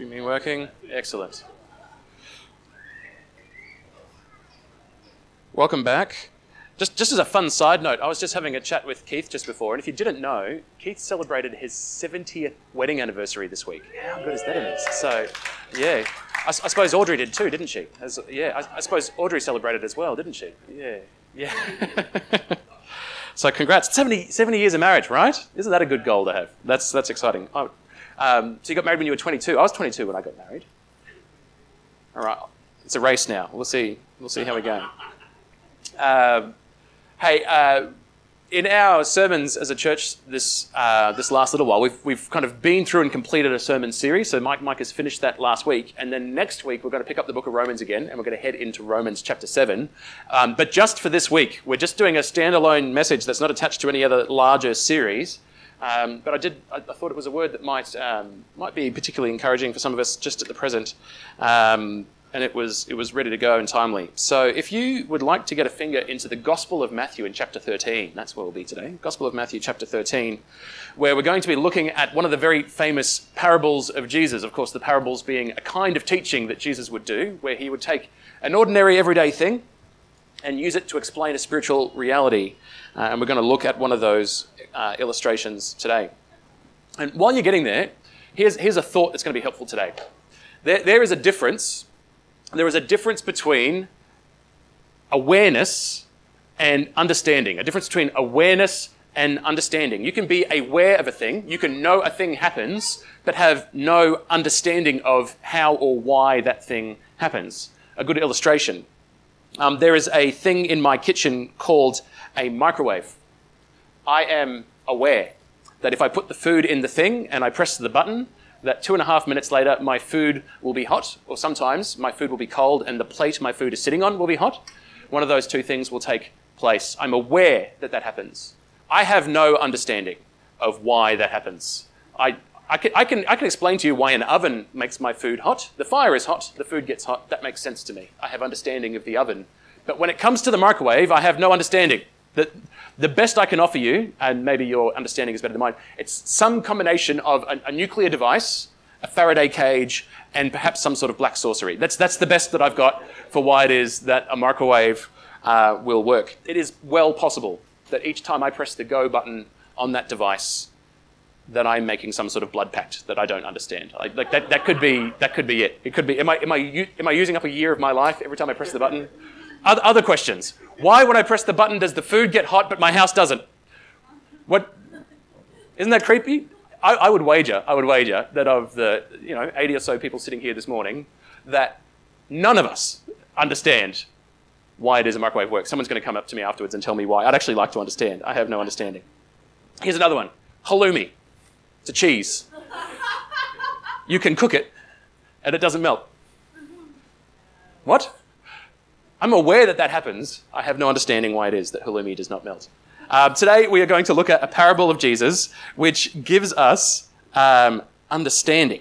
Streaming working? Excellent. Welcome back. Just, just as a fun side note, I was just having a chat with Keith just before, and if you didn't know, Keith celebrated his 70th wedding anniversary this week. How good is that? that? Is? So, yeah. I, I, suppose Audrey did too, didn't she? As, yeah, I, I, suppose Audrey celebrated as well, didn't she? Yeah, yeah. so, congrats. 70, 70 years of marriage, right? Isn't that a good goal to have? That's, that's exciting. Oh, um, so, you got married when you were 22. I was 22 when I got married. All right. It's a race now. We'll see. We'll see how we go. Um, hey, uh, in our sermons as a church this uh, this last little while, we've we've kind of been through and completed a sermon series. So Mike Mike has finished that last week, and then next week we're going to pick up the book of Romans again, and we're going to head into Romans chapter seven. Um, but just for this week, we're just doing a standalone message that's not attached to any other larger series. Um, but I did I, I, thought it was a word that might um, might be particularly encouraging for some of us just at the present. Um, and it was it was ready to go and timely. So if you would like to get a finger into the Gospel of Matthew in chapter 13, that's where we'll be today. Gospel of Matthew chapter 13, where we're going to be looking at one of the very famous parables of Jesus. Of course, the parables being a kind of teaching that Jesus would do, where he would take an ordinary everyday thing and use it to explain a spiritual reality. Uh, and we're going to look at one of those uh, illustrations today. And while you're getting there, here's, here's a thought that's going to be helpful today. There, there is a difference there is a difference between awareness and understanding, a difference between awareness and understanding. You can be aware of a thing, you can know a thing happens, but have no understanding of how or why that thing happens. A good illustration. Um, there is a thing in my kitchen called a microwave. I am aware that if I put the food in the thing and I press the button, that two and a half minutes later, my food will be hot, or sometimes my food will be cold and the plate my food is sitting on will be hot. One of those two things will take place. I'm aware that that happens. I have no understanding of why that happens. I, I, can, I, can, I can explain to you why an oven makes my food hot. The fire is hot, the food gets hot. That makes sense to me. I have understanding of the oven. But when it comes to the microwave, I have no understanding. The, the best I can offer you, and maybe your understanding is better than mine, it's some combination of a, a nuclear device, a Faraday cage, and perhaps some sort of black sorcery. That's, that's the best that I've got for why it is that a microwave uh, will work. It is well possible that each time I press the go button on that device, that I'm making some sort of blood pact that I don't understand. Like, like that, that could be that could be it. It could be. Am I am I am I using up a year of my life every time I press the button? Other, questions. Why, when I press the button, does the food get hot but my house doesn't? What? Isn't that creepy? I, I, would wager, I would wager that of the you know 80 or so people sitting here this morning, that none of us understand why it is a microwave works. Someone's going to come up to me afterwards and tell me why. I'd actually like to understand. I have no understanding. Here's another one: halloumi. It's a cheese. You can cook it, and it doesn't melt. What? I'm aware that that happens. I have no understanding why it is that halloumi does not melt. Uh, today, we are going to look at a parable of Jesus, which gives us um, understanding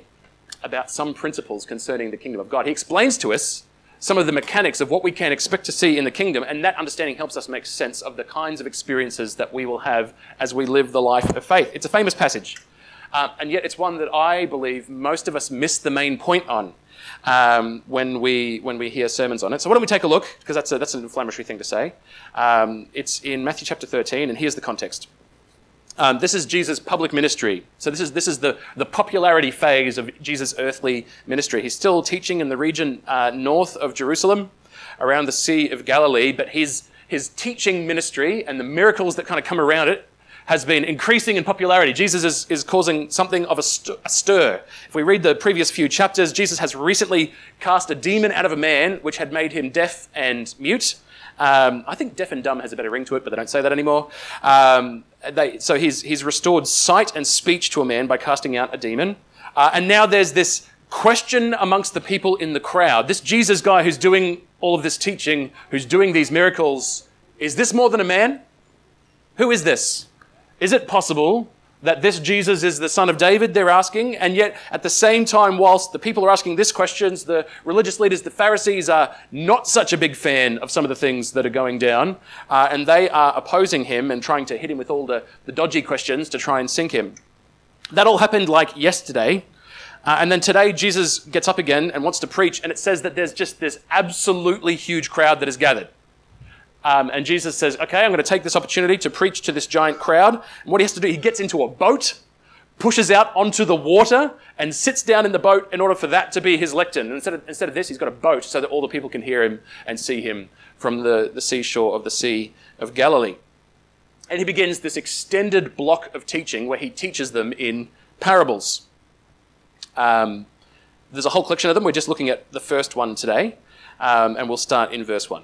about some principles concerning the kingdom of God. He explains to us some of the mechanics of what we can expect to see in the kingdom, and that understanding helps us make sense of the kinds of experiences that we will have as we live the life of faith. It's a famous passage, uh, and yet it's one that I believe most of us miss the main point on um, when, we, when we hear sermons on it. So why don't we take a look, because that's, a, that's an inflammatory thing to say. Um, it's in Matthew chapter 13, and here's the context. Um, this is Jesus' public ministry. So this is, this is the, the popularity phase of Jesus' earthly ministry. He's still teaching in the region uh, north of Jerusalem, around the Sea of Galilee, but his, his teaching ministry and the miracles that kind of come around it has been increasing in popularity. Jesus is, is causing something of a, st- a, stir. If we read the previous few chapters, Jesus has recently cast a demon out of a man which had made him deaf and mute. Um, I think deaf and dumb has a better ring to it, but they don't say that anymore. Um, they, so he's, he's restored sight and speech to a man by casting out a demon. Uh, and now there's this question amongst the people in the crowd. This Jesus guy who's doing all of this teaching, who's doing these miracles, is this more than a man? Who is this? Is it possible that this Jesus is the son of David, they're asking, and yet at the same time, whilst the people are asking this questions, the religious leaders, the Pharisees, are not such a big fan of some of the things that are going down, uh, and they are opposing him and trying to hit him with all the, the dodgy questions to try and sink him. That all happened like yesterday. Uh, and then today, Jesus gets up again and wants to preach, and it says that there's just this absolutely huge crowd that is gathered. Um, and Jesus says, Okay, I'm going to take this opportunity to preach to this giant crowd. And what he has to do, he gets into a boat, pushes out onto the water, and sits down in the boat in order for that to be his lectern. And instead of, instead of this, he's got a boat so that all the people can hear him and see him from the, the seashore of the Sea of Galilee. And he begins this extended block of teaching where he teaches them in parables. Um, there's a whole collection of them. We're just looking at the first one today, um, and we'll start in verse 1.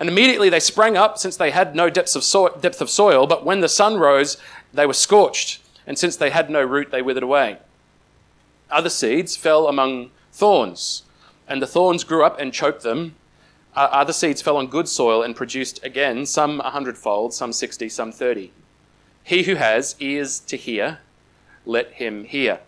and immediately they sprang up since they had no depth of, so- depth of soil, but when the sun rose, they were scorched, and since they had no root, they withered away. Other seeds fell among thorns, and the thorns grew up and choked them. Uh, other seeds fell on good soil and produced again, some a hundredfold, some sixty, some thirty. He who has ears to hear, let him hear.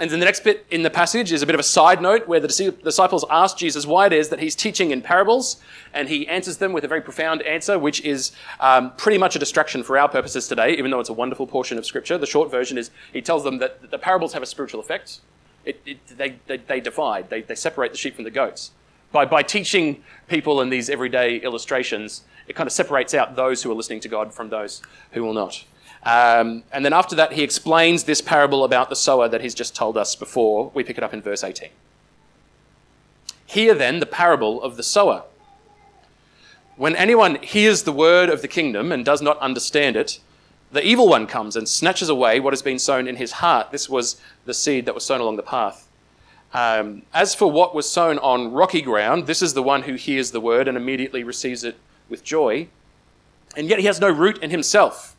And then the next bit in the passage is a bit of a side note where the disciples ask Jesus why it is that he's teaching in parables, and he answers them with a very profound answer, which is um, pretty much a distraction for our purposes today, even though it's a wonderful portion of Scripture. The short version is he tells them that the parables have a spiritual effect. It, it, they, they, they, divide, they, they separate the sheep from the goats. By, by teaching people in these everyday illustrations, it kind of separates out those who are listening to God from those who will not. Um, and then after that, he explains this parable about the sower that he's just told us before. We pick it up in verse 18. Hear then the parable of the sower. When anyone hears the word of the kingdom and does not understand it, the evil one comes and snatches away what has been sown in his heart. This was the seed that was sown along the path. Um, as for what was sown on rocky ground, this is the one who hears the word and immediately receives it with joy. And yet he has no root in himself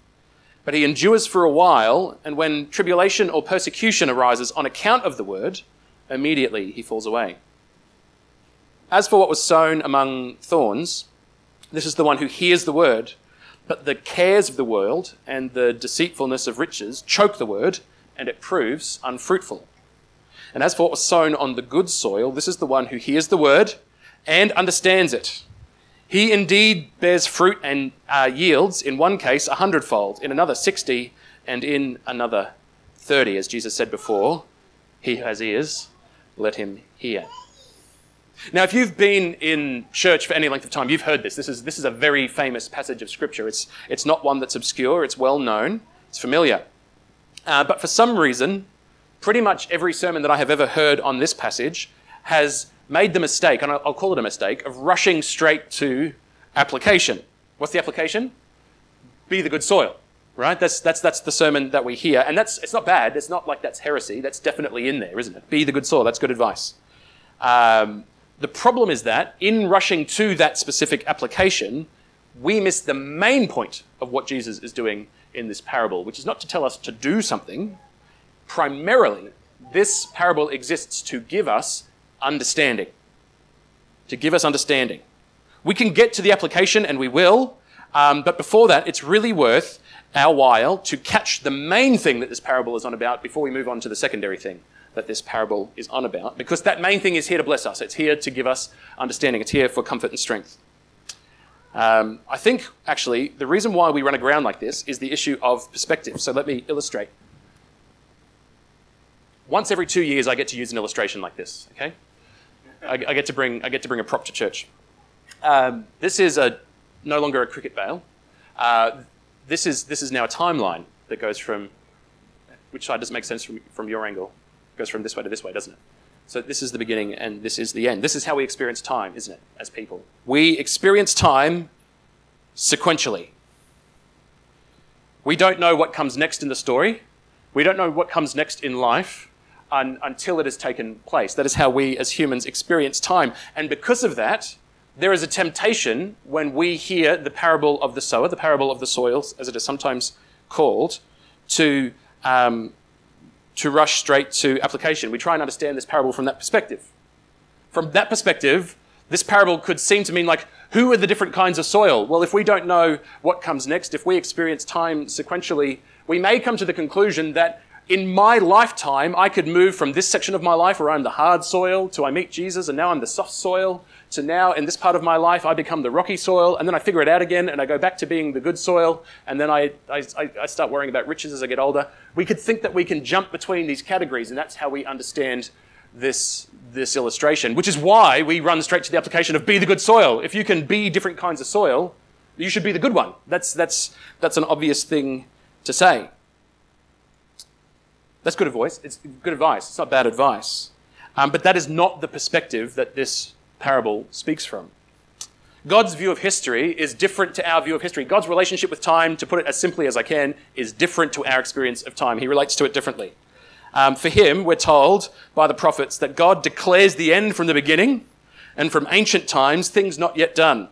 but he endures for a while, and when tribulation or persecution arises on account of the word, immediately he falls away. As for what was sown among thorns, this is the one who hears the word, but the cares of the world and the deceitfulness of riches choke the word, and it proves unfruitful. And as for what was sown on the good soil, this is the one who hears the word and understands it he indeed bears fruit and uh, yields, in one case, a hundredfold, in another, 60, and in another, 30. As Jesus said before, he who has ears, let him hear. Now, if you've been in church for any length of time, you've heard this. This is, this is a very famous passage of Scripture. It's, it's not one that's obscure, it's well known, it's familiar. Uh, but for some reason, pretty much every sermon that I have ever heard on this passage has made the mistake, and I'll call it a mistake, of rushing straight to application. What's the application? Be the good soil, right? That's, that's, that's the sermon that we hear. And that's, it's not bad. It's not like that's heresy. That's definitely in there, isn't it? Be the good soil. That's good advice. Um, the problem is that in rushing to that specific application, we miss the main point of what Jesus is doing in this parable, which is not to tell us to do something. Primarily, this parable exists to give us understanding. To give us understanding. We can get to the application, and we will, um, but before that, it's really worth our while to catch the main thing that this parable is on about before we move on to the secondary thing that this parable is on about, because that main thing is here to bless us. It's here to give us understanding. It's here for comfort and strength. Um, I think, actually, the reason why we run aground like this is the issue of perspective. So let me illustrate. Once every two years, I get to use an illustration like this, okay? I, I, get to bring I get to bring a prop to church. Um, this is a no longer a cricket bale. Uh, this is this is now a timeline that goes from which side doesn't make sense from from your angle? It goes from this way to this way, doesn't it? So this is the beginning and this is the end. This is how we experience time, isn't it, as people? We experience time sequentially. We don't know what comes next in the story. We don't know what comes next in life un, until it has taken place. That is how we as humans experience time. And because of that, there is a temptation when we hear the parable of the sower, the parable of the soils, as it is sometimes called, to, um, to rush straight to application. We try and understand this parable from that perspective. From that perspective, this parable could seem to mean like, who are the different kinds of soil? Well, if we don't know what comes next, if we experience time sequentially, we may come to the conclusion that in my lifetime, I could move from this section of my life where I'm the hard soil to I meet Jesus and now I'm the soft soil to now in this part of my life I become the rocky soil and then I figure it out again and I go back to being the good soil and then I, I, I start worrying about riches as I get older. We could think that we can jump between these categories and that's how we understand this, this illustration, which is why we run straight to the application of be the good soil. If you can be different kinds of soil, you should be the good one. That's, that's, that's an obvious thing to say. That's good advice. It's good advice. It's not bad advice. Um, but that is not the perspective that this parable speaks from. God's view of history is different to our view of history. God's relationship with time, to put it as simply as I can, is different to our experience of time. He relates to it differently. Um, for him, we're told by the prophets that God declares the end from the beginning, and from ancient times, things not yet done.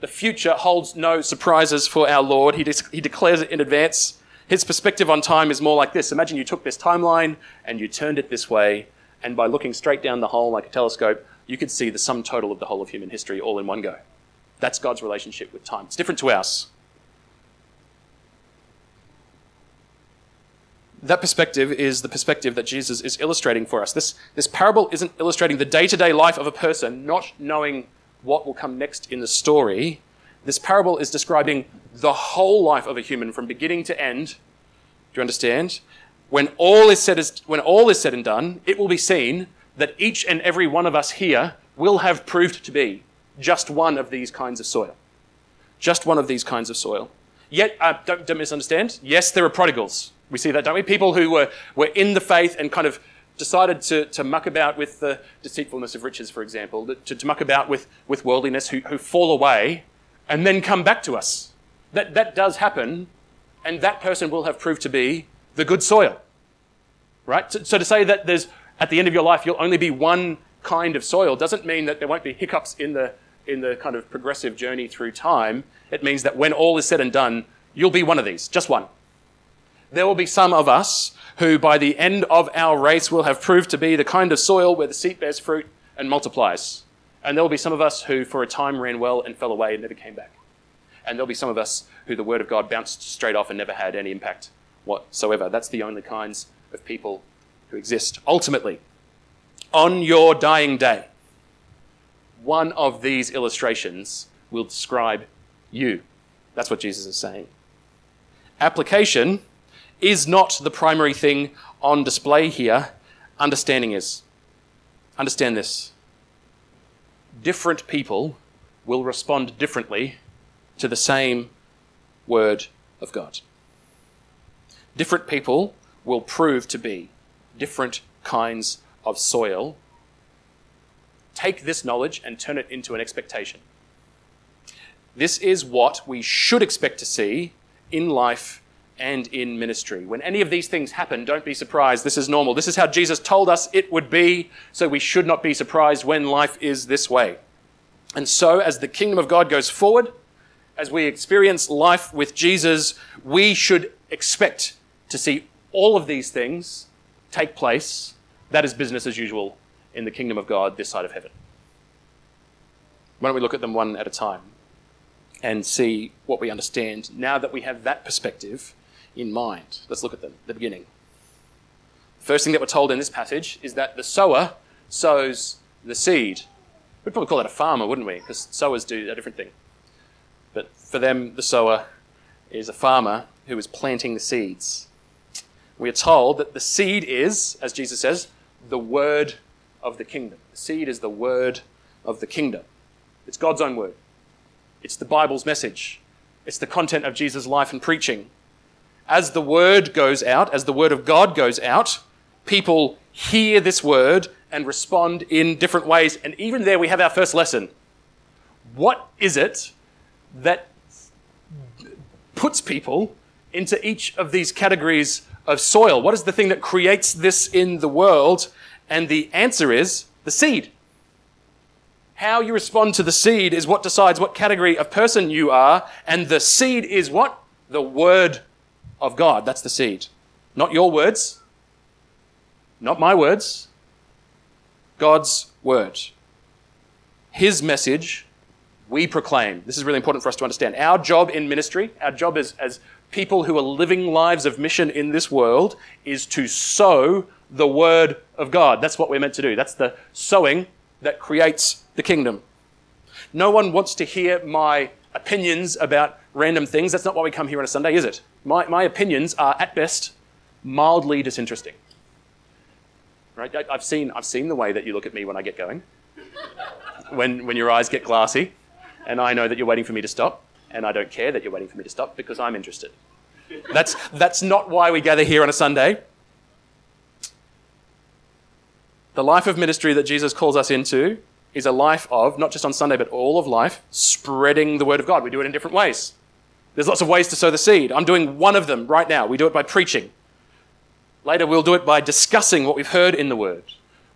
The future holds no surprises for our Lord. He, de- he declares it in advance his perspective on time is more like this. Imagine you took this timeline and you turned it this way, and by looking straight down the hole like a telescope, you could see the sum total of the whole of human history all in one go. That's God's relationship with time. It's different to ours. That perspective is the perspective that Jesus is illustrating for us. This, this parable isn't illustrating the day to day life of a person not knowing what will come next in the story. This parable is describing the whole life of a human from beginning to end. Do you understand? When all is said, is, when all is said and done, it will be seen that each and every one of us here will have proved to be just one of these kinds of soil. Just one of these kinds of soil. Yet, uh, don't, don't misunderstand. Yes, there are prodigals. We see that, don't we? People who were, were in the faith and kind of decided to, to muck about with the deceitfulness of riches, for example, to, to muck about with, with worldliness, who, who fall away and then come back to us. That, that does happen, and that person will have proved to be the good soil. Right? So, so to say that there's, at the end of your life, you'll only be one kind of soil doesn't mean that there won't be hiccups in the, in the kind of progressive journey through time. It means that when all is said and done, you'll be one of these, just one. There will be some of us who, by the end of our race, will have proved to be the kind of soil where the seed bears fruit and multiplies. And there will be some of us who, for a time, ran well and fell away and never came back. And there'll be some of us who the word of God bounced straight off and never had any impact whatsoever. That's the only kinds of people who exist. Ultimately, on your dying day, one of these illustrations will describe you. That's what Jesus is saying. Application is not the primary thing on display here. Understanding is. Understand this. Different people will respond differently to the same word of God. Different people will prove to be different kinds of soil. Take this knowledge and turn it into an expectation. This is what we should expect to see in life and in ministry. When any of these things happen, don't be surprised. This is normal. This is how Jesus told us it would be, so we should not be surprised when life is this way. And so, as the kingdom of God goes forward, as we experience life with Jesus, we should expect to see all of these things take place. That is business as usual in the kingdom of God this side of heaven. Why don't we look at them one at a time and see what we understand now that we have that perspective in mind? Let's look at them, the beginning. First thing that we're told in this passage is that the sower sows the seed. We'd probably call that a farmer, wouldn't we? Because sowers do a different thing. For them, the sower is a farmer who is planting the seeds. We are told that the seed is, as Jesus says, the word of the kingdom. The seed is the word of the kingdom. It's God's own word. It's the Bible's message. It's the content of Jesus' life and preaching. As the word goes out, as the word of God goes out, people hear this word and respond in different ways. And even there, we have our first lesson. What is it that puts people into each of these categories of soil? What is the thing that creates this in the world? And the answer is the seed. How you respond to the seed is what decides what category of person you are, and the seed is what? The Word of God. That's the seed. Not your words, Not my words, God's word. His message we proclaim. This is really important for us to understand. Our job in ministry, our job as, as people who are living lives of mission in this world, is to sow the word of God. That's what we're meant to do. That's the sowing that creates the kingdom. No one wants to hear my opinions about random things. That's not why we come here on a Sunday, is it? My, my opinions are, at best, mildly disinteresting. Right? I've seen, I've seen the way that you look at me when I get going, when, when your eyes get glassy, and I know that you're waiting for me to stop, and I don't care that you're waiting for me to stop because I'm interested. That's, that's not why we gather here on a Sunday. The life of ministry that Jesus calls us into is a life of, not just on Sunday, but all of life, spreading the word of God. We do it in different ways. There's lots of ways to sow the seed. I'm doing one of them right now. We do it by preaching. Later, we'll do it by discussing what we've heard in the word.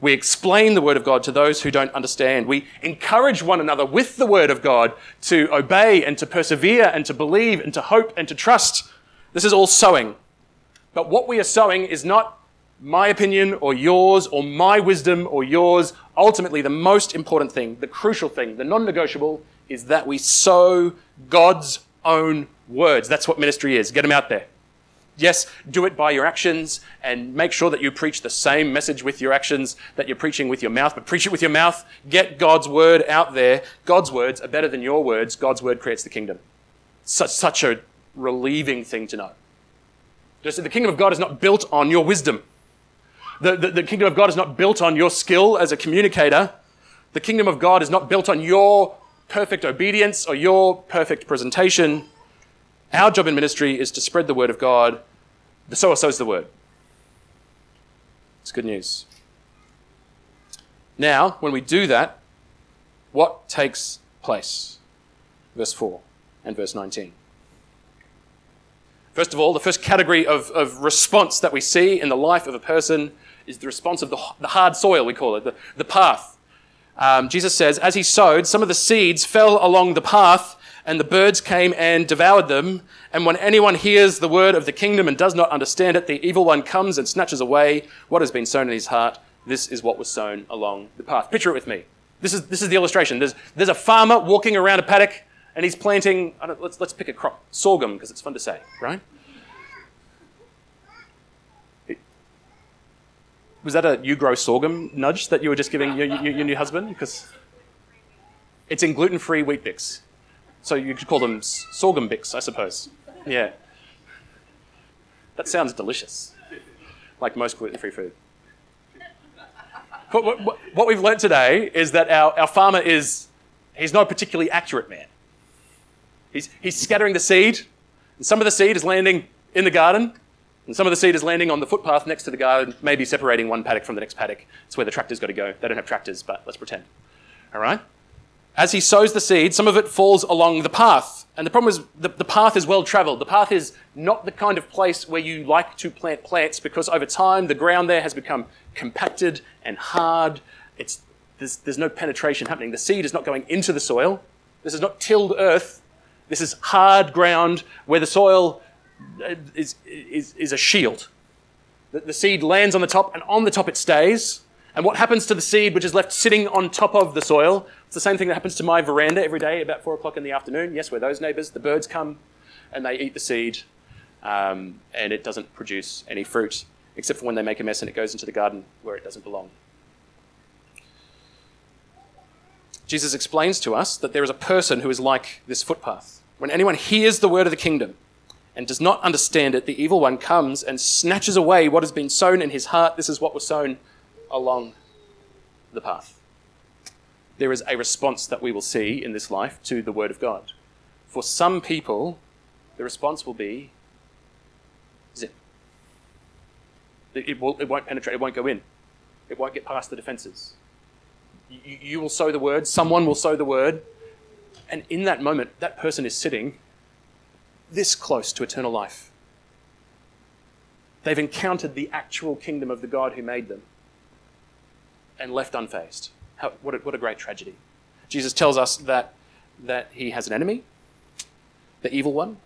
We explain the word of God to those who don't understand. We encourage one another with the word of God to obey and to persevere and to believe and to hope and to trust. This is all sowing. But what we are sowing is not my opinion or yours or my wisdom or yours. Ultimately, the most important thing, the crucial thing, the non negotiable is that we sow God's own words. That's what ministry is. Get them out there. Yes, do it by your actions and make sure that you preach the same message with your actions that you're preaching with your mouth, but preach it with your mouth. Get God's word out there. God's words are better than your words. God's word creates the kingdom. Such, such a relieving thing to know. Just the kingdom of God is not built on your wisdom. The, the, the kingdom of God is not built on your skill as a communicator. The kingdom of God is not built on your perfect obedience or your perfect presentation. Our job in ministry is to spread the word of God. The sower sows the word. It's good news. Now, when we do that, what takes place? Verse 4 and verse 19. First of all, the first category of, of response that we see in the life of a person is the response of the, the hard soil, we call it, the, the path. Um, Jesus says, As he sowed, some of the seeds fell along the path, and the birds came and devoured them. And when anyone hears the word of the kingdom and does not understand it, the evil one comes and snatches away what has been sown in his heart. This is what was sown along the path. Picture it with me. This is, this is the illustration. There's, there's a farmer walking around a paddock and he's planting, let's, let's pick a crop, sorghum, because it's fun to say, right? was that a you grow sorghum nudge that you were just giving your, your, your new husband? Because it's in gluten free Weet-Bix. So you could call them sorghum bix, I suppose. Yeah. That sounds delicious, like most gluten free food. But what, we've learned today is that our, our farmer is, he's not a particularly accurate man. He's, he's scattering the seed, and some of the seed is landing in the garden, and some of the seed is landing on the footpath next to the garden, maybe separating one paddock from the next paddock. It's where the tractor's got to go. They don't have tractors, but let's pretend. All right? As he sows the seed, some of it falls along the path. And the problem is the, the path is well traveled. The path is not the kind of place where you like to plant plants because over time the ground there has become compacted and hard. It's, there's, there's no penetration happening. The seed is not going into the soil. This is not tilled earth. This is hard ground where the soil uh, is, is, is a shield. The, the seed lands on the top, and on the top it stays. And what happens to the seed which is left sitting on top of the soil? It's the same thing that happens to my veranda every day about four o'clock in the afternoon. Yes, we're those neighbours. The birds come and they eat the seed, um, and it doesn't produce any fruit, except for when they make a mess and it goes into the garden where it doesn't belong. Jesus explains to us that there is a person who is like this footpath. When anyone hears the word of the kingdom and does not understand it, the evil one comes and snatches away what has been sown in his heart. This is what was sown along the path. There is a response that we will see in this life to the Word of God. For some people, the response will be zip. It, will, it won't penetrate, it won't go in, it won't get past the defenses. You, you will sow the Word, someone will sow the Word, and in that moment, that person is sitting this close to eternal life. They've encountered the actual kingdom of the God who made them and left unfazed. How, what, a, what a great tragedy. Jesus tells us that, that he has an enemy, the evil one,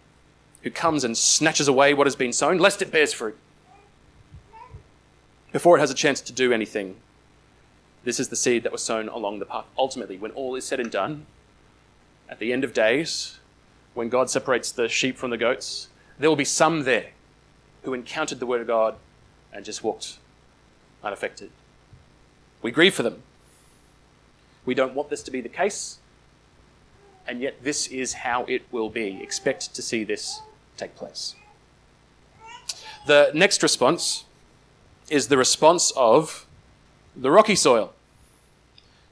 who comes and snatches away what has been sown, lest it bears fruit. before it has a chance to do anything. This is the seed that was sown along the path. Ultimately, when all is said and done, at the end of days, when God separates the sheep from the goats, there will be some there who encountered the word of God and just walked unaffected. We grieve for them. We don't want this to be the case, and yet this is how it will be. Expect to see this take place. The next response is the response of the rocky soil.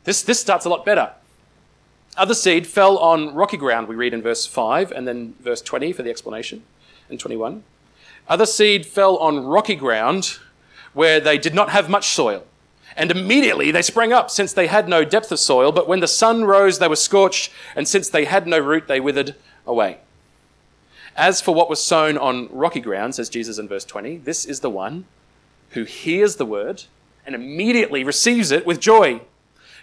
This, this starts a lot better. Other seed fell on rocky ground, we read in verse 5 and then verse 20 for the explanation, and 21. Other seed fell on rocky ground where they did not have much soil. And immediately they sprang up, since they had no depth of soil. But when the sun rose, they were scorched, and since they had no root, they withered away. As for what was sown on rocky ground, says Jesus in verse 20, this is the one who hears the word and immediately receives it with joy.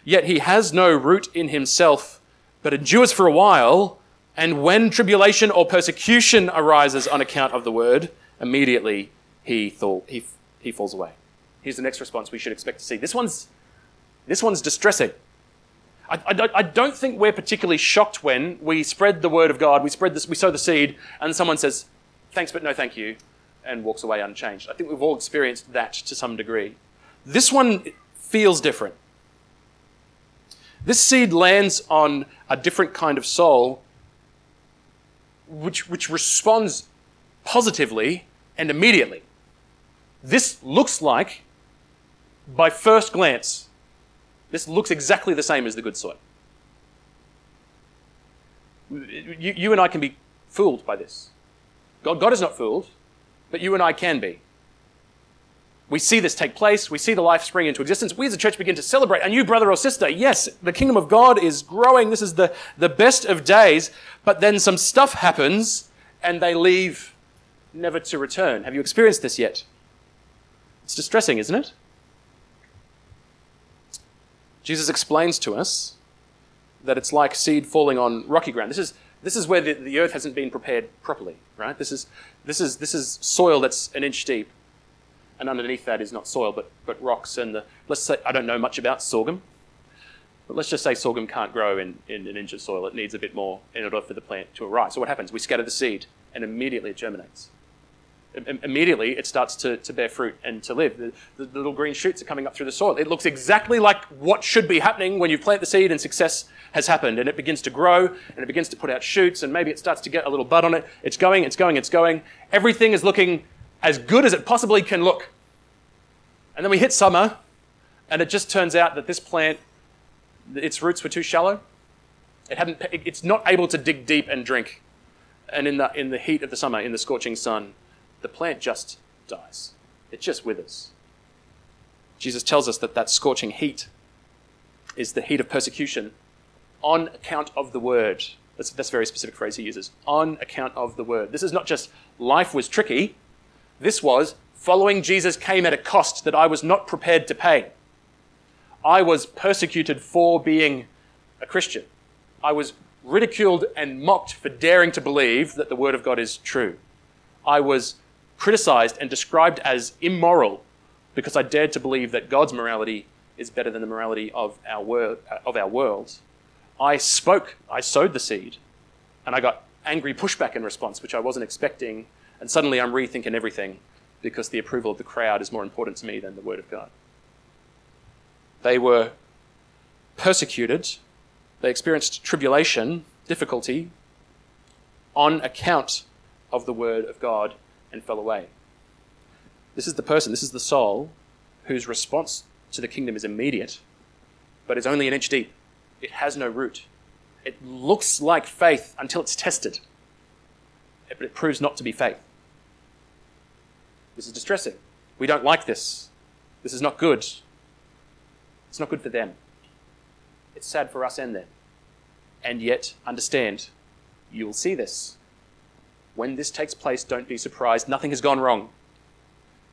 Yet he has no root in himself, but endures for a while. And when tribulation or persecution arises on account of the word, immediately he, he, he falls away. Here's the next response we should expect to see. This one's, this one's distressing. I, I, I, don't think we're particularly shocked when we spread the word of God, we spread this, we sow the seed, and someone says, "Thanks, but no, thank you," and walks away unchanged. I think we've all experienced that to some degree. This one feels different. This seed lands on a different kind of soul, which, which responds positively and immediately. This looks like by first glance, this looks exactly the same as the good soil. You, you and I can be fooled by this. God, God is not fooled, but you and I can be. We see this take place. We see the life spring into existence. We as a church begin to celebrate a new brother or sister. Yes, the kingdom of God is growing. This is the, the best of days. But then some stuff happens and they leave never to return. Have you experienced this yet? It's distressing, isn't it? Jesus explains to us that it's like seed falling on rocky ground. This is, this is where the, the earth hasn't been prepared properly, right? This is, this, is, this is soil that's an inch deep. And underneath that is not soil, but, but rocks. And the, let's say, I don't know much about sorghum, but let's just say sorghum can't grow in, in an inch of soil. It needs a bit more in order for the plant to arise. So what happens? We scatter the seed, and immediately it germinates immediately it starts to, to bear fruit and to live. The, the, little green shoots are coming up through the soil. It looks exactly like what should be happening when you plant the seed and success has happened. And it begins to grow and it begins to put out shoots and maybe it starts to get a little bud on it. It's going, it's going, it's going. Everything is looking as good as it possibly can look. And then we hit summer and it just turns out that this plant, its roots were too shallow. It hadn't, it's not able to dig deep and drink. And in the, in the heat of the summer, in the scorching sun, the plant just dies. It just withers. Jesus tells us that that scorching heat is the heat of persecution on account of the word. That's, that's a very specific phrase he uses. On account of the word. This is not just life was tricky. This was following Jesus came at a cost that I was not prepared to pay. I was persecuted for being a Christian. I was ridiculed and mocked for daring to believe that the Word of God is true. I was criticized and described as immoral because I dared to believe that God's morality is better than the morality of our, wor- of our world. I spoke, I sowed the seed, and I got angry pushback in response, which I wasn't expecting, and suddenly I'm rethinking everything because the approval of the crowd is more important to me than the Word of God. They were persecuted, they experienced tribulation, difficulty, on account of the Word of God and fell away. This is the person, this is the soul, whose response to the kingdom is immediate, but is only an inch deep. It has no root. It looks like faith until it's tested, but it proves not to be faith. This is distressing. We don't like this. This is not good. It's not good for them. It's sad for us and them. And yet, understand, you will see this when this takes place, don't be surprised. Nothing has gone wrong.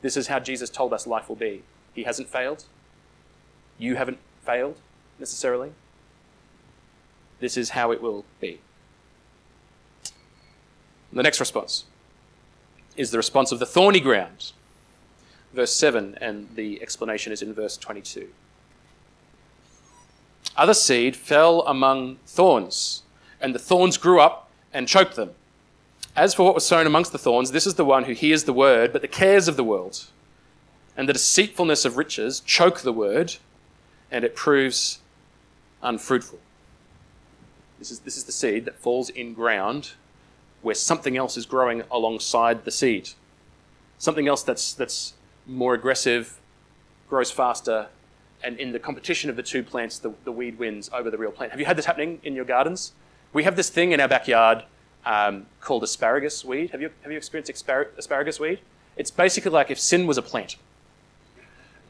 This is how Jesus told us life will be. He hasn't failed. You haven't failed necessarily. This is how it will be. The next response is the response of the thorny ground. verse 7, and the explanation is in verse 22. Other seed fell among thorns, and the thorns grew up and choked them. As for what was sown amongst the thorns, this is the one who hears the word, but the cares of the world and the deceitfulness of riches choke the word, and it proves unfruitful. This is, this is the seed that falls in ground where something else is growing alongside the seed. Something else that's, that's more aggressive, grows faster, and in the competition of the two plants, the, the weed wins over the real plant. Have you had this happening in your gardens? We have this thing in our backyard um, called asparagus weed. Have you, have you experienced asparagus weed? It's basically like if sin was a plant.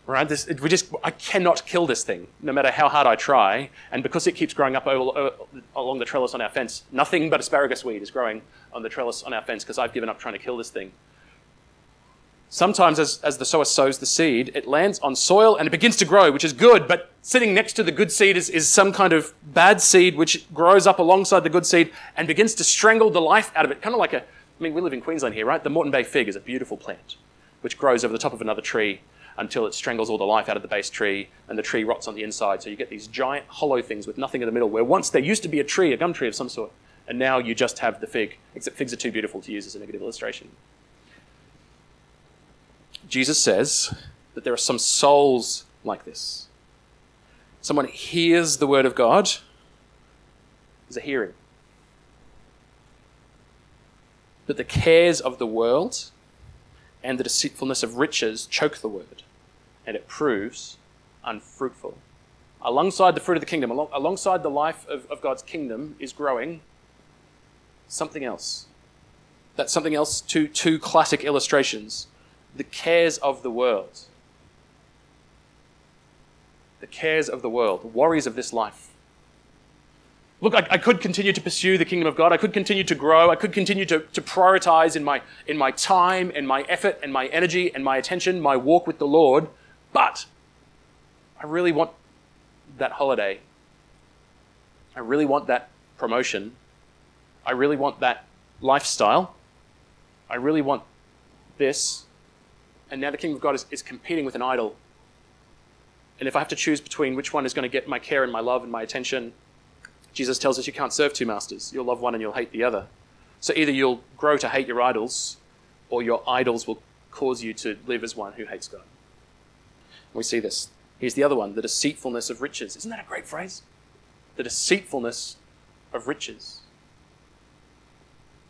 Right? This, it, we just, I cannot kill this thing, no matter how hard I try. And because it keeps growing up over, along the trellis on our fence, nothing but asparagus weed is growing on the trellis on our fence because I've given up trying to kill this thing. Sometimes, as, as the sower sows the seed, it lands on soil and it begins to grow, which is good, but sitting next to the good seed is, is some kind of bad seed which grows up alongside the good seed and begins to strangle the life out of it. Kind of like a, I mean, we live in Queensland here, right? The Moreton Bay fig is a beautiful plant which grows over the top of another tree until it strangles all the life out of the base tree and the tree rots on the inside. So you get these giant hollow things with nothing in the middle, where once there used to be a tree, a gum tree of some sort, and now you just have the fig, except figs are too beautiful to use as a negative illustration. Jesus says that there are some souls like this. Someone hears the word of God, there's a hearing. But the cares of the world and the deceitfulness of riches choke the word, and it proves unfruitful. Alongside the fruit of the kingdom, along, alongside the life of, of God's kingdom, is growing something else. That's something else, two, two classic illustrations. The cares of the world. The cares of the world, the worries of this life. Look, I, I, could continue to pursue the kingdom of God. I could continue to grow. I could continue to, to prioritize in my, in my time and my effort and my energy and my attention, my walk with the Lord. But I really want that holiday. I really want that promotion. I really want that lifestyle. I really want this. And now the kingdom of God is, is competing with an idol. And if I have to choose between which one is going to get my care and my love and my attention, Jesus tells us you can't serve two masters. You'll love one and you'll hate the other. So either you'll grow to hate your idols, or your idols will cause you to live as one who hates God. We see this. Here's the other one the deceitfulness of riches. Isn't that a great phrase? The deceitfulness of riches.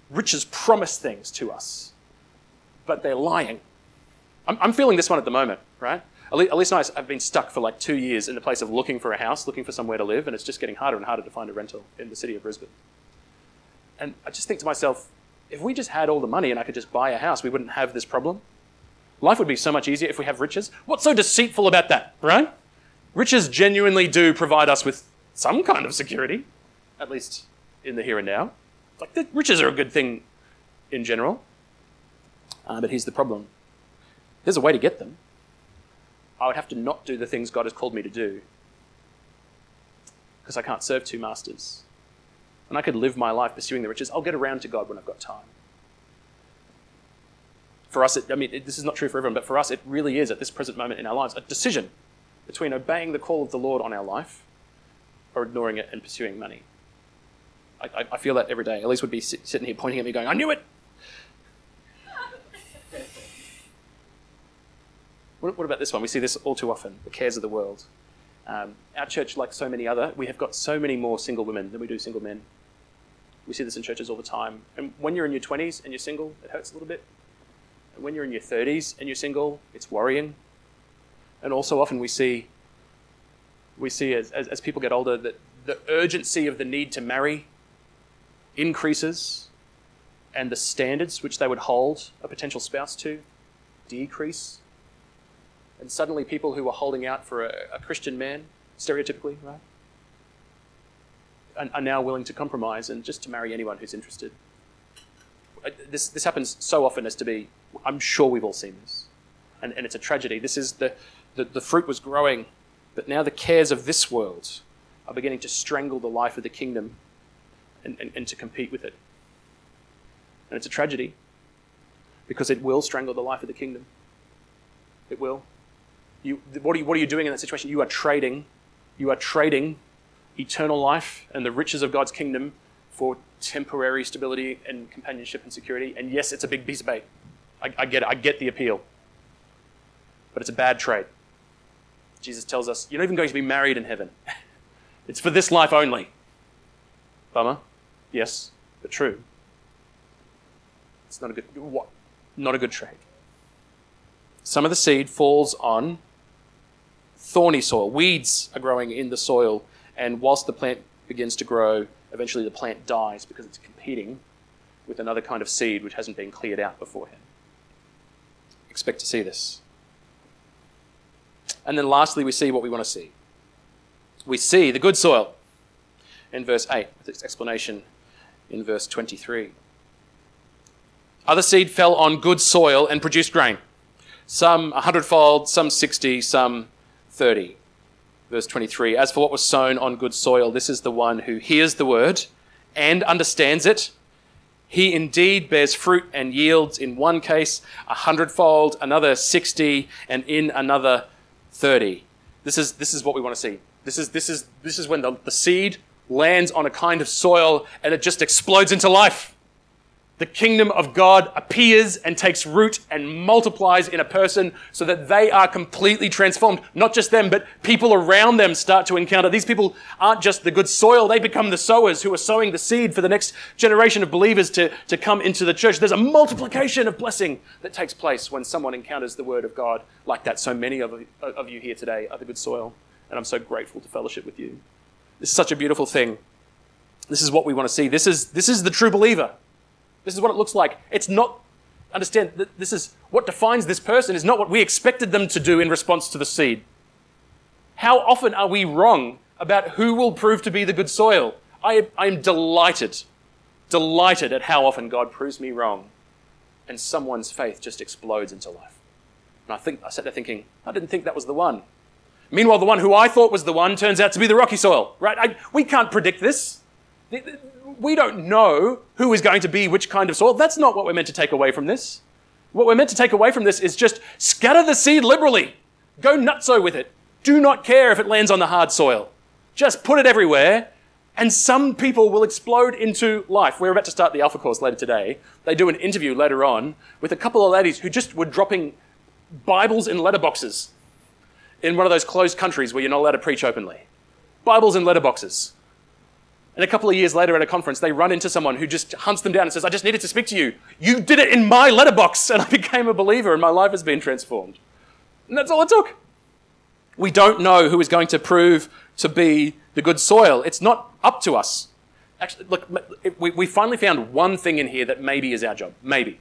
Riches promise things to us, but they're lying. I'm, I'm feeling this one at the moment, right? Elise and I have been stuck for like two years in the place of looking for a house, looking for somewhere to live, and it's just getting harder and harder to find a rental in the city of Brisbane. And I just think to myself, if we just had all the money and I could just buy a house, we wouldn't have this problem. Life would be so much easier if we have riches. What's so deceitful about that, right? Riches genuinely do provide us with some kind of security, at least in the here and now. Like, the riches are a good thing in general. Uh, but here's the problem there's a way to get them. I would have to not do the things God has called me to do because I can't serve two masters. And I could live my life pursuing the riches. I'll get around to God when I've got time. For us, it, I mean, it, this is not true for everyone, but for us, it really is at this present moment in our lives a decision between obeying the call of the Lord on our life or ignoring it and pursuing money. I, I, I feel that every day. Elise would be sit, sitting here pointing at me, going, I knew it! What, what, about this one? We see this all too often the cares of the world. Um, our church, like so many other, we have got so many more single women than we do single men. We see this in churches all the time. And when you're in your 20s and you're single, it hurts a little bit. And when you're in your 30s and you're single, it's worrying. And also often we see, we see as, as, as people get older that the urgency of the need to marry increases and the standards which they would hold a potential spouse to decrease and suddenly people who were holding out for a, a Christian man, stereotypically, right, are, are, now willing to compromise and just to marry anyone who's interested. Uh, this, this happens so often as to be, I'm sure we've all seen this. And, and it's a tragedy. This is the, the, the fruit was growing, but now the cares of this world are beginning to strangle the life of the kingdom and, and, and to compete with it. And it's a tragedy because it will strangle the life of the kingdom. It will. You, what, are you, what are you doing in that situation? You are trading. You are trading eternal life and the riches of God's kingdom for temporary stability and companionship and security. And yes, it's a big piece of bait. I, I get it. I get the appeal. But it's a bad trade. Jesus tells us, you're not even going to be married in heaven. it's for this life only. Bummer. Yes, but true. It's not a good what? Not a good trade. Some of the seed falls on thorny soil. Weeds are growing in the soil, and whilst the plant begins to grow, eventually the plant dies because it's competing with another kind of seed which hasn't been cleared out beforehand. Expect to see this. And then lastly, we see what we want to see. We see the good soil in verse 8, with its explanation in verse 23. Other seed fell on good soil and produced grain, some a hundredfold, some 60, some 30. Verse 23 As for what was sown on good soil, this is the one who hears the word and understands it. He indeed bears fruit and yields in one case a hundredfold, another 60, and in another 30. This is, this is what we want to see. This is, this is, this is when the, the seed lands on a kind of soil and it just explodes into life the kingdom of God appears and takes root and multiplies in a person so that they are completely transformed. Not just them, but people around them start to encounter. These people aren't just the good soil, they become the sowers who are sowing the seed for the next generation of believers to, to come into the church. There's a multiplication of blessing that takes place when someone encounters the word of God like that. So many of, of you here today are the good soil, and I'm so grateful to fellowship with you. This is such a beautiful thing. This is what we want to see. This is, this is the true believer. This is what it looks like. It's not, understand, that this is what defines this person is not what we expected them to do in response to the seed. How often are we wrong about who will prove to be the good soil? I, I am delighted, delighted at how often God proves me wrong and someone's faith just explodes into life. And I think I sat there thinking, I didn't think that was the one. Meanwhile, the one who I thought was the one turns out to be the rocky soil, right? I, we can't predict this we don't know who is going to be which kind of soil. That's not what we're meant to take away from this. What we're meant to take away from this is just scatter the seed liberally. Go nutso with it. Do not care if it lands on the hard soil. Just put it everywhere, and some people will explode into life. We're about to start the Alpha course later today. They do an interview later on with a couple of ladies who just were dropping Bibles in letterboxes in one of those closed countries where you're not allowed to preach openly. Bibles in letterboxes. And a couple of years later at a conference, they run into someone who just hunts them down and says, I just needed to speak to you. You did it in my letterbox. And I became a believer and my life has been transformed. And that's all it took. We don't know who is going to prove to be the good soil. It's not up to us. Actually, look, we, finally found one thing in here that maybe is our job. Maybe.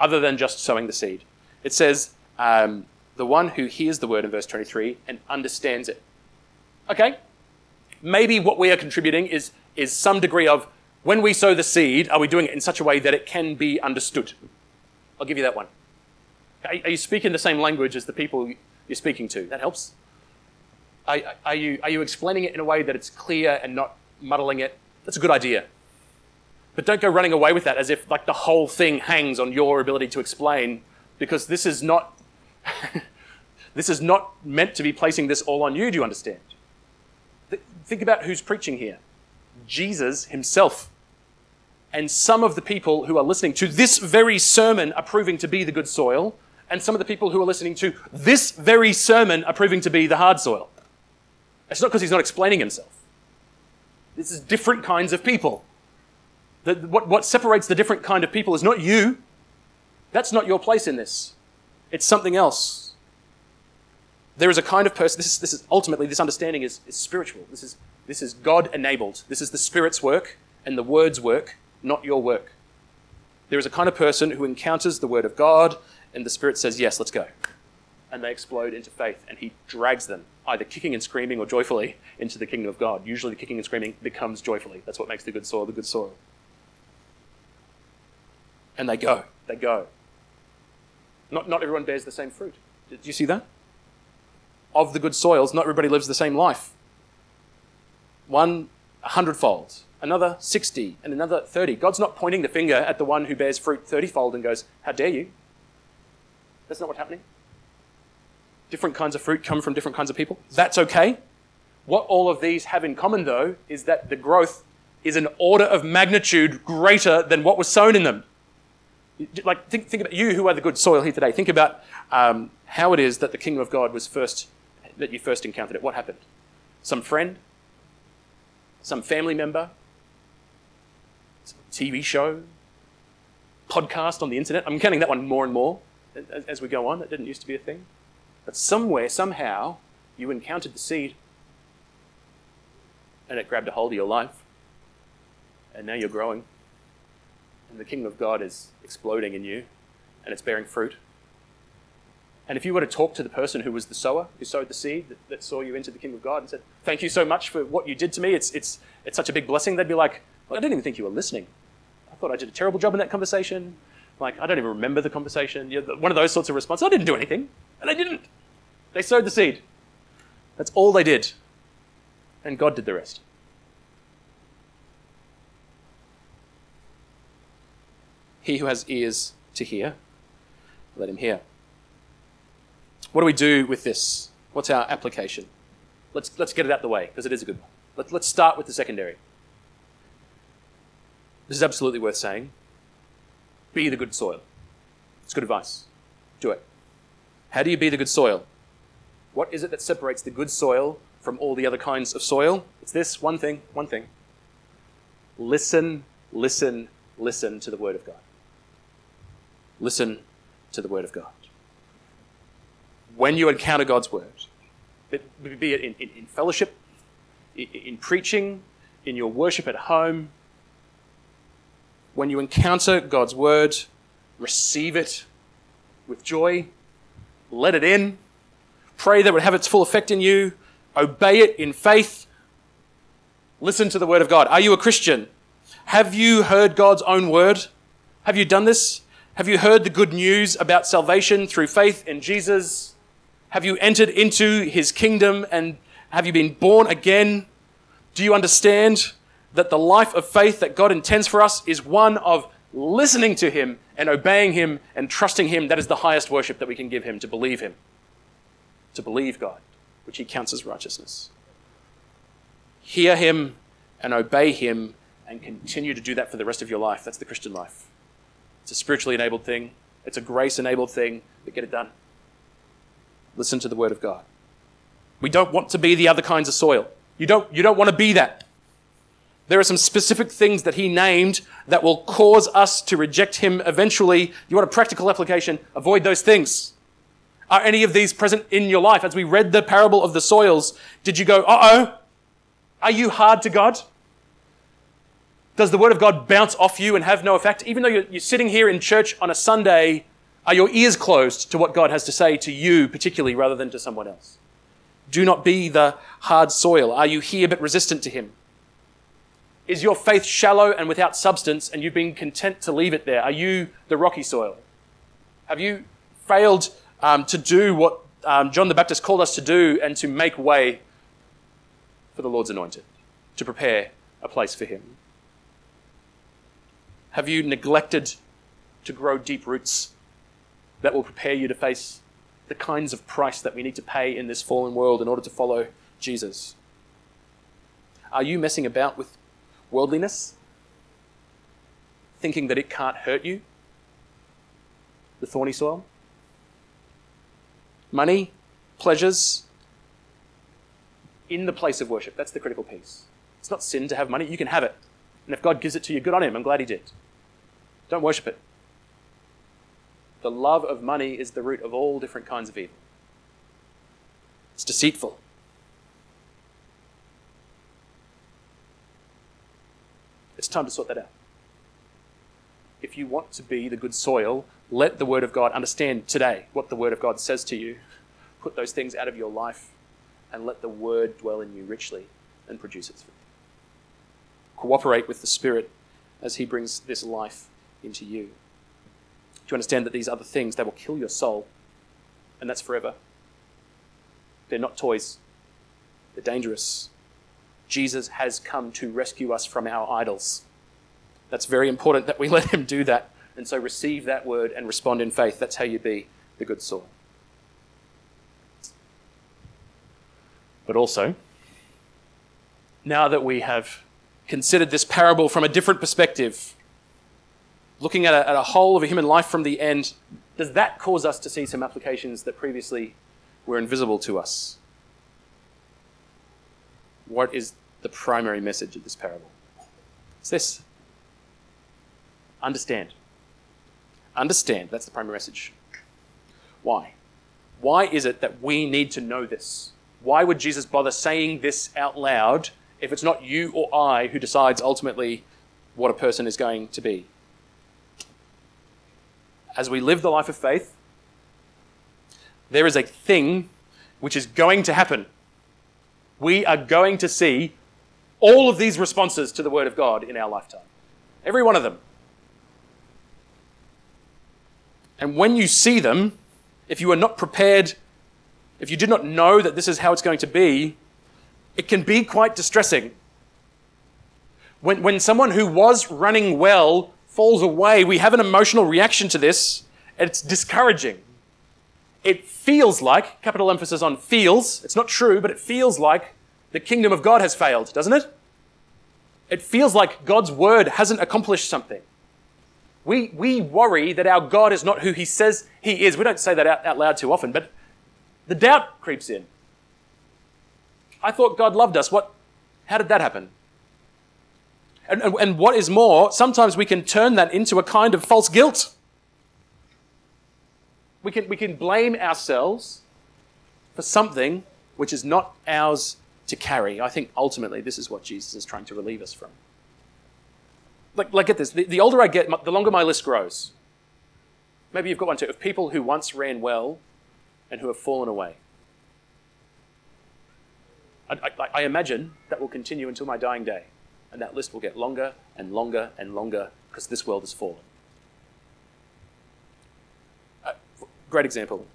Other than just sowing the seed. It says, um, the one who hears the word in verse 23 and understands it. Okay, maybe what we are contributing is, is some degree of when we sow the seed, are we doing it in such a way that it can be understood? I'll give you that one. Are, are you speaking the same language as the people you're speaking to? That helps. Are, are, you, are you explaining it in a way that it's clear and not muddling it? That's a good idea. But don't go running away with that as if like the whole thing hangs on your ability to explain, because this is not this is not meant to be placing this all on you, do you understand? Think about who's preaching here Jesus himself. And some of the people who are listening to this very sermon are proving to be the good soil, and some of the people who are listening to this very sermon are proving to be the hard soil. It's not because he's not explaining himself. This is different kinds of people. The, what, what separates the different kind of people is not you. That's not your place in this. It's something else. There is a kind of person, this is, this is ultimately, this understanding is, is spiritual. This is, this is God enabled. This is the Spirit's work and the Word's work, not your work. There is a kind of person who encounters the Word of God, and the Spirit says, Yes, let's go. And they explode into faith, and He drags them, either kicking and screaming or joyfully, into the kingdom of God. Usually, the kicking and screaming becomes joyfully. That's what makes the good soil the good soil. And they go. They go. Not, not everyone bears the same fruit. Did you see that? of the good soils, not everybody lives the same life. One a hundredfold, another 60, and another 30. God's not pointing the finger at the one who bears fruit 30 fold and goes, How dare you? That's not what's happening. Different kinds of fruit come from different kinds of people. That's okay. What all of these have in common, though, is that the growth is an order of magnitude greater than what was sown in them. Like, think, think about you who are the good soil here today. Think about um, how it is that the kingdom of God was first, that you first encountered it. What happened? Some friend? Some family member? Some TV show? Podcast on the internet? I'm counting that one more and more as we go on. That didn't used to be a thing. But somewhere, somehow, you encountered the seed and it grabbed a hold of your life. And now you're growing. And the kingdom of God is exploding in you and it's bearing fruit. And if you were to talk to the person who was the sower, who sowed the seed, that, that, saw you into the kingdom of God and said, Thank you so much for what you did to me, it's, it's, it's such a big blessing, they'd be like, I didn't even think you were listening. I thought I did a terrible job in that conversation. Like, I don't even remember the conversation. One of those sorts of responses. I didn't do anything. And they didn't. They sowed the seed. That's all they did. And God did the rest. He who has ears to hear, let him hear. What do we do with this? What's our application? Let's, let's get it out the way because it is a good one. Let, let's start with the secondary. This is absolutely worth saying. Be the good soil. It's good advice. Do it. How do you be the good soil? What is it that separates the good soil from all the other kinds of soil? It's this one thing, one thing. Listen, listen, listen to the Word of God. Listen to the Word of God. When you encounter God's Word, be it in, in, in fellowship, in, in preaching, in your worship at home, when you encounter God's Word, receive it with joy, let it in, pray that it would have its full effect in you, obey it in faith, listen to the Word of God. Are you a Christian? Have you heard God's own Word? Have you done this? Have you heard the good news about salvation through faith in Jesus? Have you entered into his kingdom and have you been born again? Do you understand that the life of faith that God intends for us is one of listening to him and obeying him and trusting him? That is the highest worship that we can give him to believe him, to believe God, which he counts as righteousness. Hear him and obey him and continue to do that for the rest of your life. That's the Christian life. It's a spiritually enabled thing, it's a grace enabled thing, but get it done. Listen to the word of God. We don't want to be the other kinds of soil. You don't, you don't want to be that. There are some specific things that he named that will cause us to reject him eventually. You want a practical application? Avoid those things. Are any of these present in your life? As we read the parable of the soils, did you go, uh oh? Are you hard to God? Does the word of God bounce off you and have no effect? Even though you're, you're, sitting here in church on a Sunday, are your ears closed to what God has to say to you, particularly, rather than to someone else? Do not be the hard soil. Are you here but resistant to Him? Is your faith shallow and without substance, and you've been content to leave it there? Are you the rocky soil? Have you failed um, to do what um, John the Baptist called us to do and to make way for the Lord's anointed, to prepare a place for Him? Have you neglected to grow deep roots that will prepare you to face the kinds of price that we need to pay in this fallen world in order to follow Jesus? Are you messing about with worldliness? Thinking that it can't hurt you? The thorny soil? Money, pleasures, in the place of worship. That's the critical piece. It's not sin to have money. You can have it. And if God gives it to you, good on him. I'm glad he did. Don't worship it. The love of money is the root of all different kinds of evil. It's deceitful. It's time to sort that out. If you want to be the good soil, let the Word of God understand today what the Word of God says to you. Put those things out of your life and let the Word dwell in you richly and produce its fruit. Cooperate with the Spirit as He brings this life into you. Do you understand that these other things, they will kill your soul, and that's forever? They're not toys, they're dangerous. Jesus has come to rescue us from our idols. That's very important that we let him do that. And so receive that word and respond in faith. That's how you be the good soil. But also, now that we have considered this parable from a different perspective, looking at a, at a whole of a human life from the end, does that cause us to see some applications that previously were invisible to us? What is the primary message of this parable? It's this understand. Understand. That's the primary message. Why? Why is it that we need to know this? Why would Jesus bother saying this out loud if it's not you or I who decides ultimately what a person is going to be? As we live the life of faith, there is a thing which is going to happen. We are going to see all of these responses to the Word of God in our lifetime. Every one of them. And when you see them, if you are not prepared, if you did not know that this is how it's going to be, it can be quite distressing. When, when someone who was running well falls away, we have an emotional reaction to this, and it's discouraging. It feels like, capital emphasis on feels, it's not true, but it feels like the kingdom of God has failed, doesn't it? It feels like God's word hasn't accomplished something. We, we worry that our God is not who he says he is. We don't say that out, out loud too often, but the doubt creeps in. I thought God loved us. What, how did that happen? And, and, what is more, sometimes we can turn that into a kind of false guilt. We can, we can blame ourselves for something which is not ours to carry. I think ultimately this is what Jesus is trying to relieve us from like, like get this, the, the older I get, the longer my list grows. Maybe you've got one too, of people who once ran well and who have fallen away. I, I, I imagine that will continue until my dying day, and that list will get longer and longer and longer because this world has fallen. Uh, great example.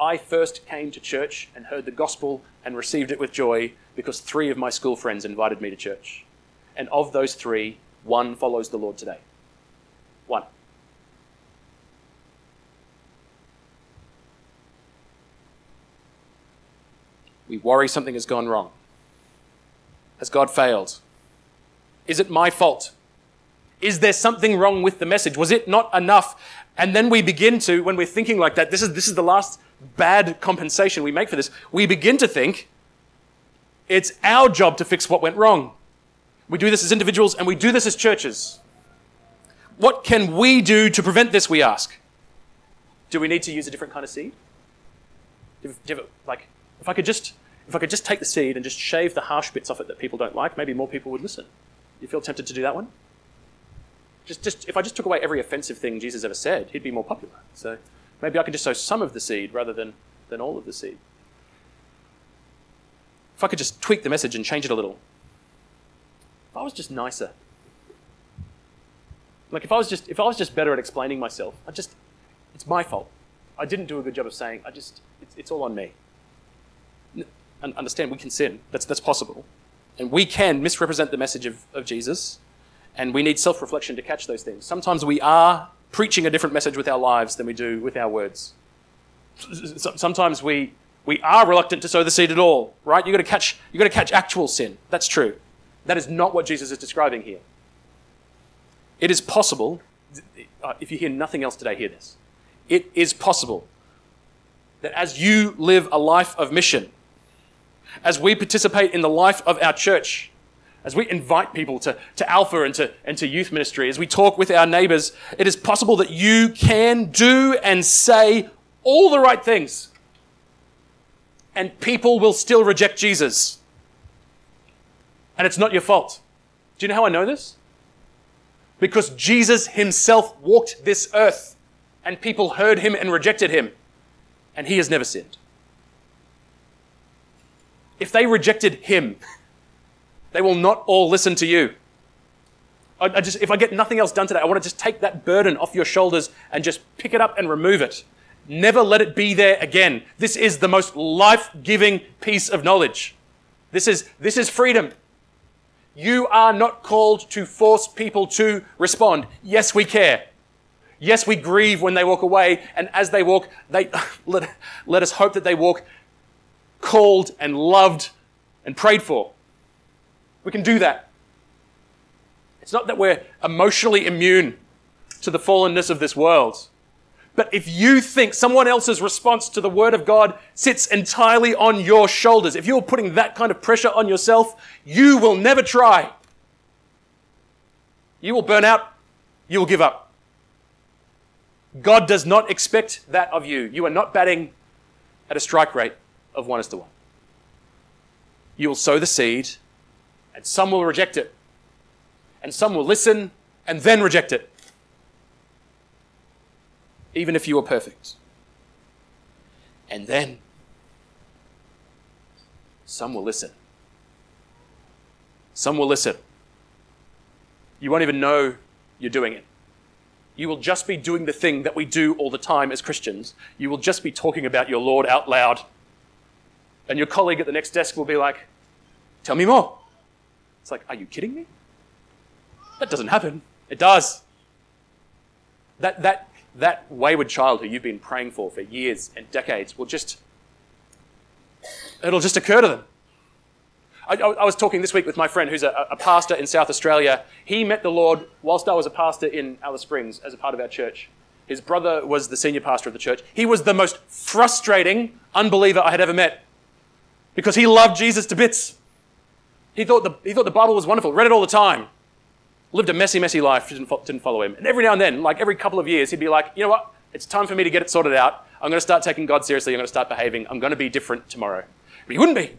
I first came to church and heard the gospel and received it with joy because three of my school friends invited me to church. And of those three, one follows the Lord today. One. We worry something has gone wrong. Has God failed? Is it my fault? Is there something wrong with the message? Was it not enough? And then we begin to, when we're thinking like that, this is, this is the last bad compensation we make for this. We begin to think it's our job to fix what went wrong. We do this as individuals and we do this as churches. What can we do to prevent this, we ask? Do we need to use a different kind of seed? like, if I could just, if I could just take the seed and just shave the harsh bits off it that people don't like, maybe more people would listen. You feel tempted to do that one? Just, just, if I just took away every offensive thing Jesus ever said, he'd be more popular. So maybe I could just sow some of the seed rather than, than all of the seed. If I could just tweak the message and change it a little, If I was just nicer, like if I was just if I was just better at explaining myself, I just it's my fault. I didn't do a good job of saying. I just it's, it's all on me. And understand, we can sin. That's that's possible, and we can misrepresent the message of, of Jesus, and we need self-reflection to catch those things. Sometimes we are preaching a different message with our lives than we do with our words. Sometimes we we are reluctant to sow the seed at all, right? You've got to catch you've got to catch actual sin. That's true. That is not what Jesus is describing here. It is possible, uh, if you hear nothing else today, hear this. It is possible that as you live a life of mission, as we participate in the life of our church, as we invite people to, to Alpha and to, and to youth ministry, as we talk with our neighbors, it is possible that you can do and say all the right things, and people will still reject Jesus and it's not your fault. Do you know how I know this? Because Jesus himself walked this earth and people heard him and rejected him, and he has never sinned. If they rejected him, they will not all listen to you. I, I just, if I get nothing else done today, I want to just take that burden off your shoulders and just pick it up and remove it. Never let it be there again. This is the most life giving piece of knowledge. This is, this is freedom. You are not called to force people to respond. Yes, we care. Yes, we grieve when they walk away, and as they walk, they let, let us hope that they walk called and loved and prayed for. We can do that. It's not that we're emotionally immune to the fallenness of this world. But if you think someone else's response to the Word of God sits entirely on your shoulders, if you're putting that kind of pressure on yourself, you will never try. You will burn out. You will give up. God does not expect that of you. You are not batting at a strike rate of one is to one. You will sow the seed, and some will reject it and some will listen and then reject it, even if you are perfect. And then some will listen. Some will listen. You won't even know you're doing it. You will just be doing the thing that we do all the time as Christians. You will just be talking about your Lord out loud. And your colleague at the next desk will be like, Tell me more. It's like, Are you kidding me? That doesn't happen. It does. That, that, that wayward child who you've been praying for for years and decades will just, it'll just occur to them. I, I was talking this week with my friend who's a, a, pastor in South Australia. He met the Lord whilst I was a pastor in Alice Springs as a part of our church. His brother was the senior pastor of the church. He was the most frustrating unbeliever I had ever met because he loved Jesus to bits. He thought the, he thought the Bible was wonderful, read it all the time lived a messy, messy life, didn't, didn't follow him. And every now and then, like every couple of years, he'd be like, you know what? It's time for me to get it sorted out. I'm going to start taking God seriously. I'm going to start behaving. I'm going to be different tomorrow. But he wouldn't be.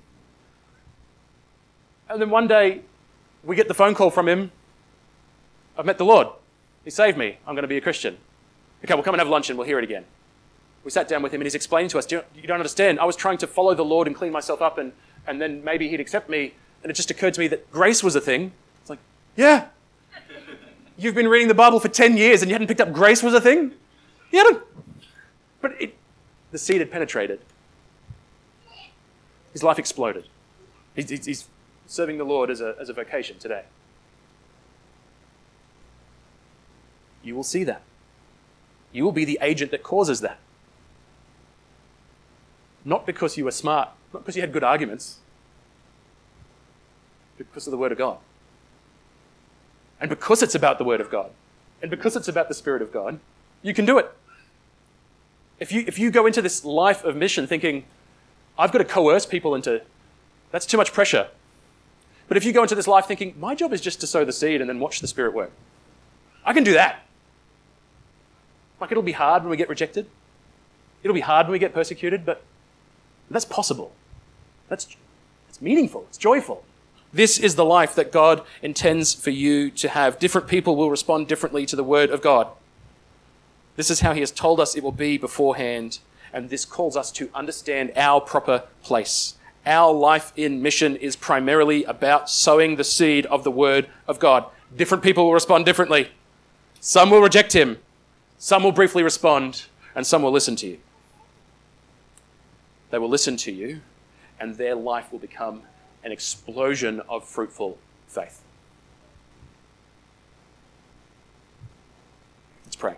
And then one day, we get the phone call from him I've met the Lord. He saved me. I'm going to be a Christian. Okay, we'll come and have lunch and we'll hear it again. We sat down with him and he's explaining to us, you, you don't understand. I was trying to follow the Lord and clean myself up and, and then maybe he'd accept me. And it just occurred to me that grace was a thing. It's like, yeah, You've been reading the Bible for 10 years and you hadn't picked up grace was a thing? You hadn't. But it, the seed had penetrated. His life exploded. He's, he's serving the Lord as a, as a vocation today. You will see that. You will be the agent that causes that. Not because you were smart, not because you had good arguments, because of the Word of God. And because it's about the Word of God, and because it's about the Spirit of God, you can do it. If you, if you go into this life of mission thinking, I've got to coerce people into, that's too much pressure. But if you go into this life thinking, my job is just to sow the seed and then watch the Spirit work, I can do that. Like it'll be hard when we get rejected. It'll be hard when we get persecuted, but that's possible. That's, that's meaningful. It's joyful. This is the life that God intends for you to have. Different people will respond differently to the word of God. This is how He has told us it will be beforehand, and this calls us to understand our proper place. Our life in mission is primarily about sowing the seed of the word of God. Different people will respond differently. Some will reject Him, some will briefly respond, and some will listen to you. They will listen to you, and their life will become an explosion of fruitful faith. Let's pray.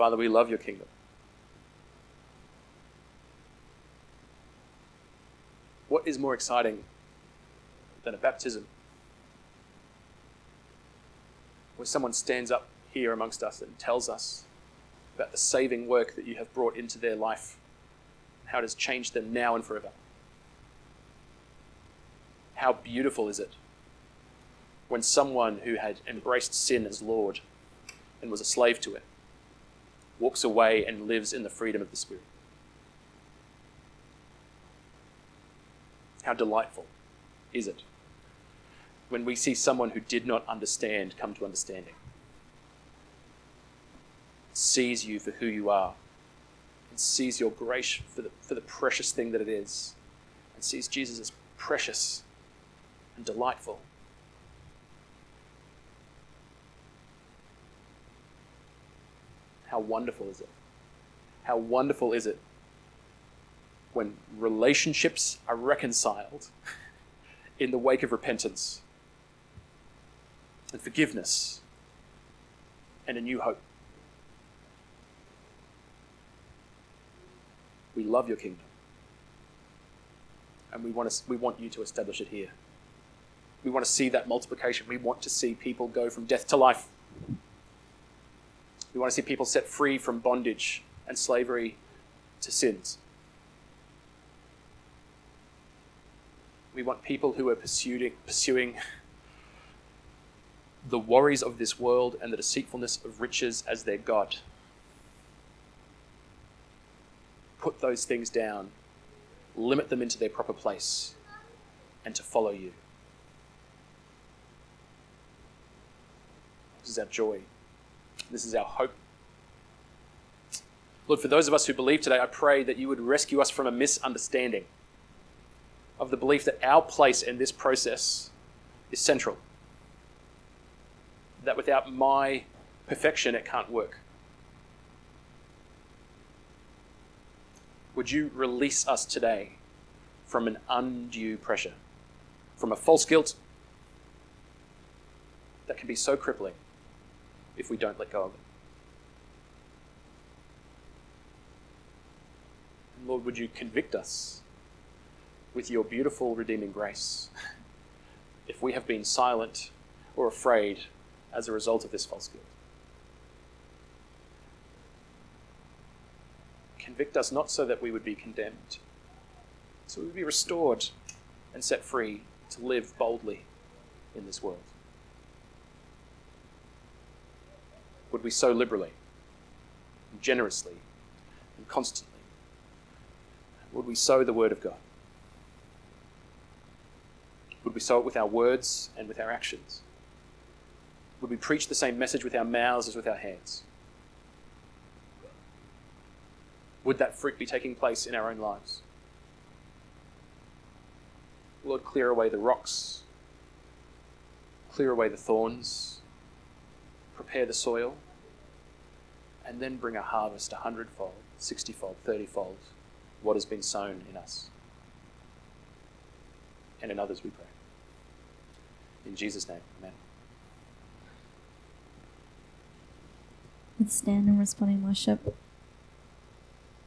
Father, we love your kingdom. What is more exciting than a baptism? Where someone stands up here amongst us and tells us about the saving work that you have brought into their life, how it has changed them now and forever. How beautiful is it when someone who had embraced sin as Lord and was a slave to it walks away and lives in the freedom of the Spirit? How delightful is it when we see someone who did not understand come to understanding? Sees you for who you are, and sees your grace for the, for the precious thing that it is, and sees Jesus as precious and delightful. How wonderful is it How wonderful is it when relationships are reconciled in the wake of repentance and forgiveness and a new hope. We love your kingdom. And we want, to, we want you to establish it here. We want to see that multiplication. We want to see people go from death to life. We want to see people set free from bondage and slavery to sins. We want people who are pursuing, pursuing the worries of this world and the deceitfulness of riches as their God. Put those things down, limit them into their proper place, and to follow you. This is our joy. This is our hope. Lord, for those of us who believe today, I pray that you would rescue us from a misunderstanding of the belief that our place in this process is central. That without my perfection, it can't work. Would you release us today from an undue pressure, from a false guilt that can be so crippling if we don't let go of it? Lord, would you convict us with your beautiful redeeming grace if we have been silent or afraid as a result of this false guilt. Convict us not so that we would be condemned, so we would be restored and set free to live boldly in this world. Would we sow liberally, and generously, and constantly? Would we sow the word of God? Would we sow it with our words and with our actions? Would we preach the same message with our mouths as with our hands? Would that fruit be taking place in our own lives? Lord, clear away the rocks, clear away the thorns, prepare the soil, and then bring a harvest a hundredfold, sixtyfold, thirtyfold, what has been sown in us and in others, we pray. In Jesus' name, amen. Let's stand and respond in worship.